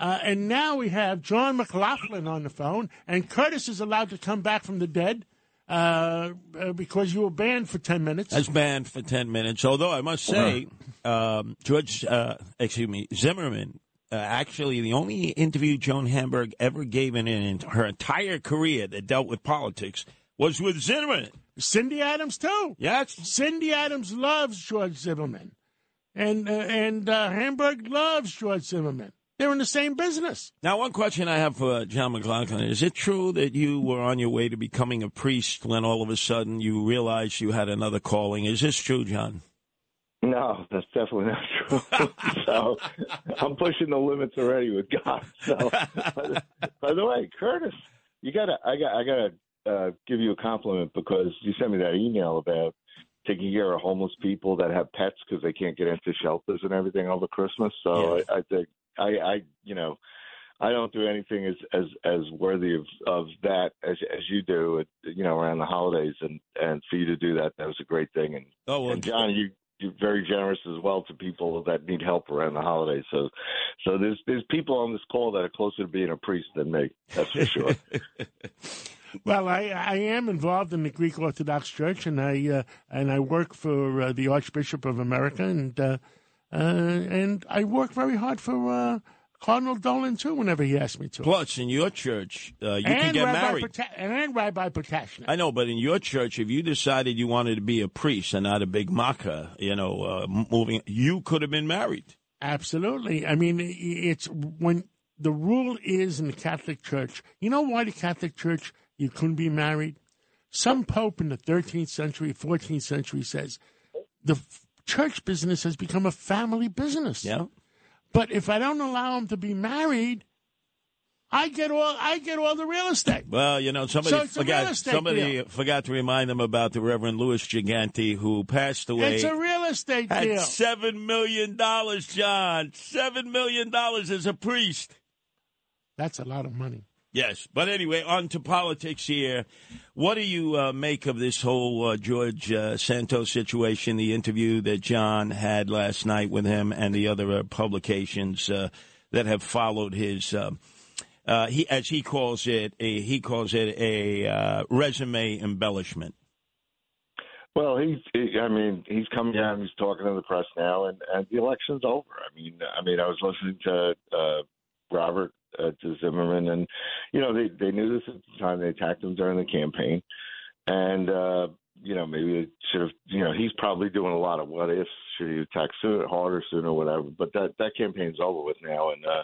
Uh, and now we have John McLaughlin on the phone, and Curtis is allowed to come back from the dead uh, uh, because you were banned for 10 minutes. That's banned for 10 minutes. Although I must say, um, George, uh, excuse me, Zimmerman, uh, actually the only interview Joan Hamburg ever gave in, in her entire career that dealt with politics was with Zimmerman. Cindy Adams, too. Yes. Cindy Adams loves George Zimmerman. And, uh, and uh, Hamburg loves George Zimmerman. They're in the same business. Now, one question I have for John McLaughlin is it true that you were on your way to becoming a priest when all of a sudden you realized you had another calling? Is this true, John? No, that's definitely not true. so I'm pushing the limits already with God. So, by the way, Curtis, you gotta, I got, I gotta uh, give you a compliment because you sent me that email about taking care of homeless people that have pets because they can't get into shelters and everything over Christmas. So Yeah. I, I think I, I, you know, I don't do anything as as as worthy of of that as as you do, At, you know, around the holidays, and and for you to do that, that was a great thing. And Oh, well, and John, you you're very generous as well to people that need help around the holidays. So, so there's there's people on this call that are closer to being a priest than me. That's for sure. Well, I, I am involved in the Greek Orthodox Church, and I uh, and I work for uh, the Archbishop of America, and uh, uh, and I work very hard for uh, Cardinal Dolan too. Whenever he asks me to, Plus, in your church, uh, you can get Rabbi married. Pota- and Rabbi Potashnik. I know, but in your church, if you decided you wanted to be a priest and not a big macher, you know, uh, moving, you could have been married. Absolutely. I mean, it's when the rule is in the Catholic Church. You know why the Catholic Church you couldn't be married? Some pope in the 13th century, 14th century says the church business has become a family business. Yeah. But if I don't allow them to be married, I get all I get all the real estate. Well, you know, somebody So it's a real forgot. Somebody deal. forgot to remind them about the Reverend Louis Gigante, who passed away. It's a real estate had deal. seven million dollars, John. Seven million dollars as a priest. That's a lot of money. Yes, but anyway, on to politics here. What do you uh, make of this whole uh, George uh, Santos situation? The interview that John had last night with him, and the other uh, publications uh, that have followed his. Uh, uh, he, as he calls it, a, he calls it a uh, resume embellishment. Well, he's. He, I mean, he's coming out and he's talking to the press now, and and the election's over. I mean, I mean, I was listening to uh, Robert uh, to Zimmerman, and you know, they they knew this at the time. They attacked him during the campaign, and uh, you know, maybe they should have. You know, he's probably doing a lot of what ifs. Should he attack sooner, harder, sooner, whatever? But that that campaign's over with now, and. uh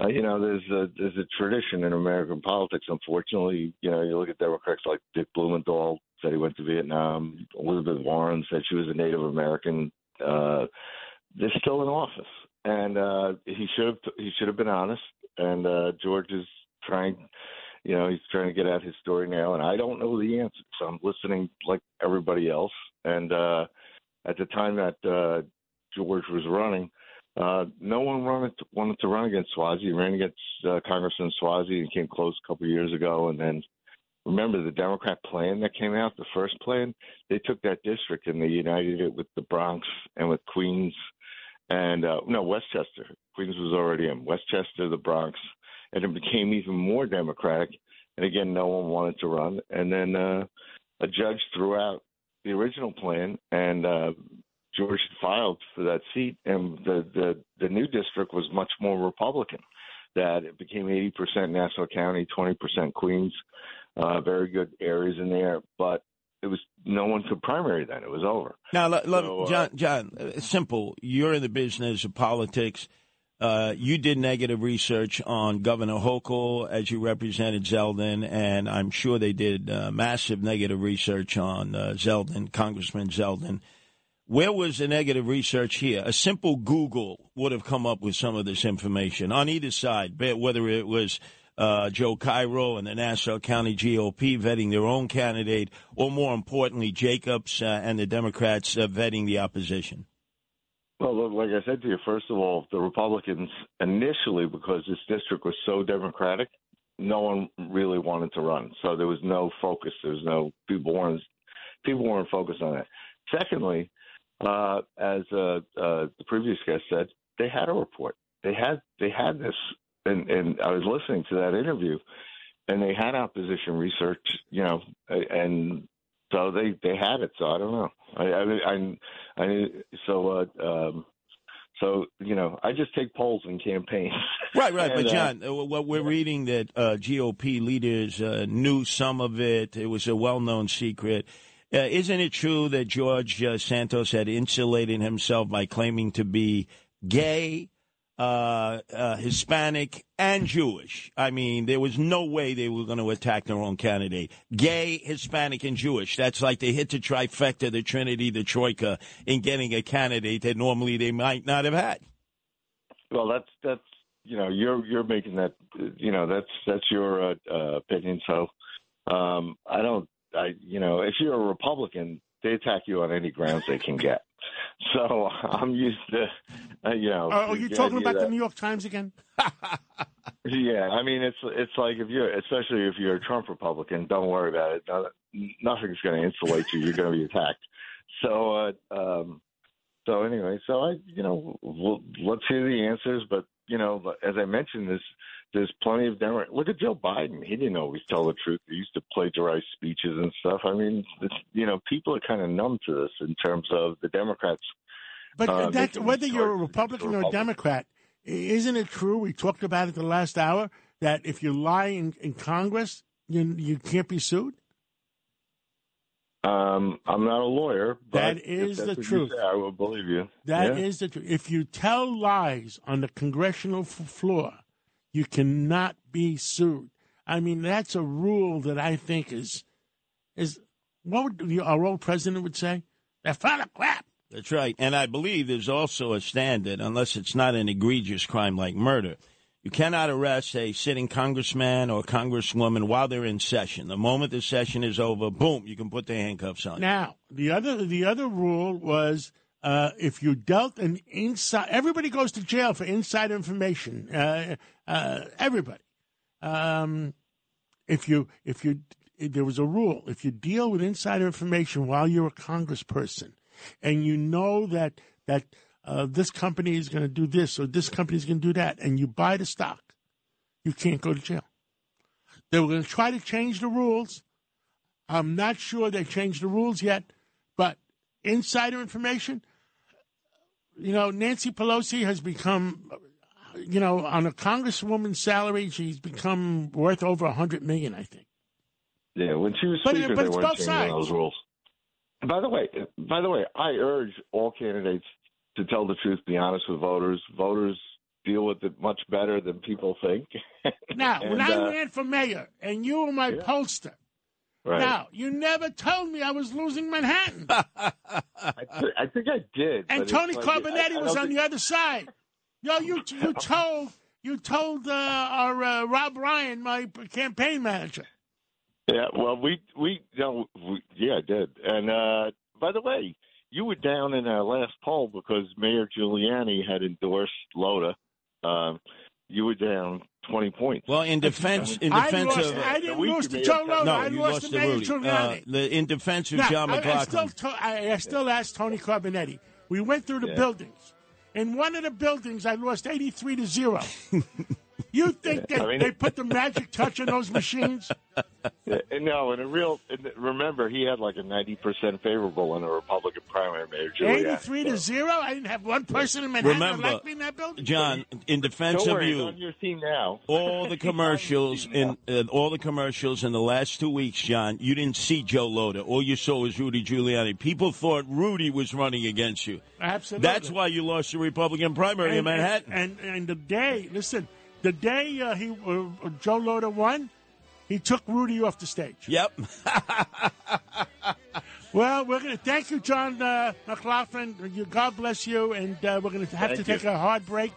uh, you know, there's a there's a tradition in American politics. Unfortunately, you know, you look at Democrats like Dick Blumenthal said he went to Vietnam. Elizabeth Warren said she was a Native American. Uh, they're still in office, and uh, he should have he should have been honest. And uh, George is trying, you know, he's trying to get at his story now, and I don't know the answer, so I'm listening like everybody else. And uh, at the time that uh, George was running. Uh, no one wanted to, wanted to run against Suozzi. He ran against uh, Congressman Suozzi and came close a couple of years ago. And then remember the Democrat plan that came out, the first plan, they took that district and they united it with the Bronx and with Queens and uh, no Westchester. Queens was already in Westchester, the Bronx, and it became even more Democratic. And again, no one wanted to run. And then uh, a judge threw out the original plan, and uh, George filed for that seat, and the the the new district was much more Republican. That it became 80% Nassau County, 20% Queens, uh, very good areas in there, but it was no one could primary then. It was over. Now, let, let- So, uh, John, John, uh, simple. You're in the business of politics. Uh, you did negative research on Governor Hochul as you represented Zeldin, and I'm sure they did uh, massive negative research on uh, Zeldin, Congressman Zeldin. Where was the negative research here? A simple Google would have come up with some of this information on either side, whether it was uh, Joe Cairo and the Nassau County GOP vetting their own candidate, or more importantly, Jacobs uh, and the Democrats uh, vetting the opposition. Well, like I said to you, first of all, the Republicans initially, because this district was so Democratic, no one really wanted to run. So there was no focus. There was no people weren't people weren't focused on that. Secondly, uh, as uh, uh, the previous guest said, they had a report. They had they had this, and, and I was listening to that interview, and they had opposition research, you know, and so they they had it. So I don't know. I I I, I so uh, um, so you know, I just take polls and campaigns. Right, right. and, but John, uh, what we're reading that uh, GOP leaders uh, knew some of it. It was a well-known secret. Uh, isn't it true that George uh, Santos had insulated himself by claiming to be gay, uh, uh, Hispanic, and Jewish? I mean, there was no way they were going to attack their own candidate. Gay, Hispanic, and Jewish. That's like they hit the trifecta, the trinity, the troika in getting a candidate that normally they might not have had. Well, that's that's you know you're you're making that you know that's that's your uh, uh, opinion. So um, I don't I, you know, if you're a Republican, they attack you on any grounds they can get. So I'm used to, uh, you know. Oh, are you talking about that. the New York Times again? yeah, I mean, it's it's like if you're, especially if you're a Trump Republican, don't worry about it. nothing's going to insulate you. You're going to be attacked. So, uh, um, so anyway, so I, you know, we'll, let's hear the answers. But you know, as I mentioned, this there's plenty of Democrats. Look at Joe Biden. He didn't always tell the truth. He used to plagiarize speeches and stuff. I mean, you know, people are kind of numb to this in terms of the Democrats. But uh, that's whether you're a Republican or a Democrat, isn't it true? We talked about it the last hour that if you lie in, in Congress, you you can't be sued. Um, I'm not a lawyer. that is the truth. Say, I will believe you. That yeah. is the truth. If you tell lies on the congressional floor, you cannot be sued. I mean, that's a rule that I think is is what would our old president would say? They're full of crap. That's right, and I believe there's also a standard, unless it's not an egregious crime like murder. You cannot arrest a sitting congressman or congresswoman while they're in session. The moment the session is over, boom, you can put the handcuffs on. Now, the other the other rule was uh, if you dealt an inside, everybody goes to jail for inside information. Uh, uh, everybody. Um, if you if you there was a rule if you deal with insider information while you're a congressperson, and you know that that uh, this company is going to do this or this company is going to do that, and you buy the stock, you can't go to jail. They were going to try to change the rules. I'm not sure they changed the rules yet, but insider information, you know, Nancy Pelosi has become, you know, on a congresswoman's salary, she's become worth over a hundred million, I think. Yeah, when she was speaker, but, but they weren't changing those rules. By the way, by the way, I urge all candidates to tell the truth, be honest with voters. Voters deal with it much better than people think. now, and, when I uh, ran for mayor and you were my yeah. pollster, Right. Now, you never told me I was losing Manhattan. I, th- I, think I did. And Tony like, Carbonetti I, I was on think... the other side. Yo, you you told you told uh, our uh, Rob Ryan, my campaign manager. Yeah, well, we we, you know, we yeah, I did. And uh, by the way, you were down in our last poll because Mayor Giuliani had endorsed Lhota. Um, you were down 20 points. Well, in defense, in defense I lost, of, I didn't lose to Joe Lhota. No, I you lost, lost to Rudy. Uh, the, in defense of now, John McLaughlin. I, I, still, I, I still asked Tony Carbonetti. We went through the yeah. buildings. In one of the buildings, I lost 83 to 0. You think they, I mean, they put the magic touch on those machines? No, in a real. Remember, he had like a ninety percent favorable in a Republican primary. Mayor Giuliani. Eighty-three to zero. I didn't have one person in Manhattan Remember, like me in that building. John, in defense Don't of you, on your team now. all the commercials in uh, all the commercials in the last two weeks, John, you didn't see Joe Lhota. All you saw was Rudy Giuliani. People thought Rudy was running against you. Absolutely. That's why you lost the Republican primary and, in Manhattan. And, and, and the day, listen the day uh, he uh, Joe Lhota won, he took Rudy off the stage. Yep. Well, we're going to thank you, John uh, McLaughlin. God bless you, and uh, we're going to have Thank to take you. a hard break.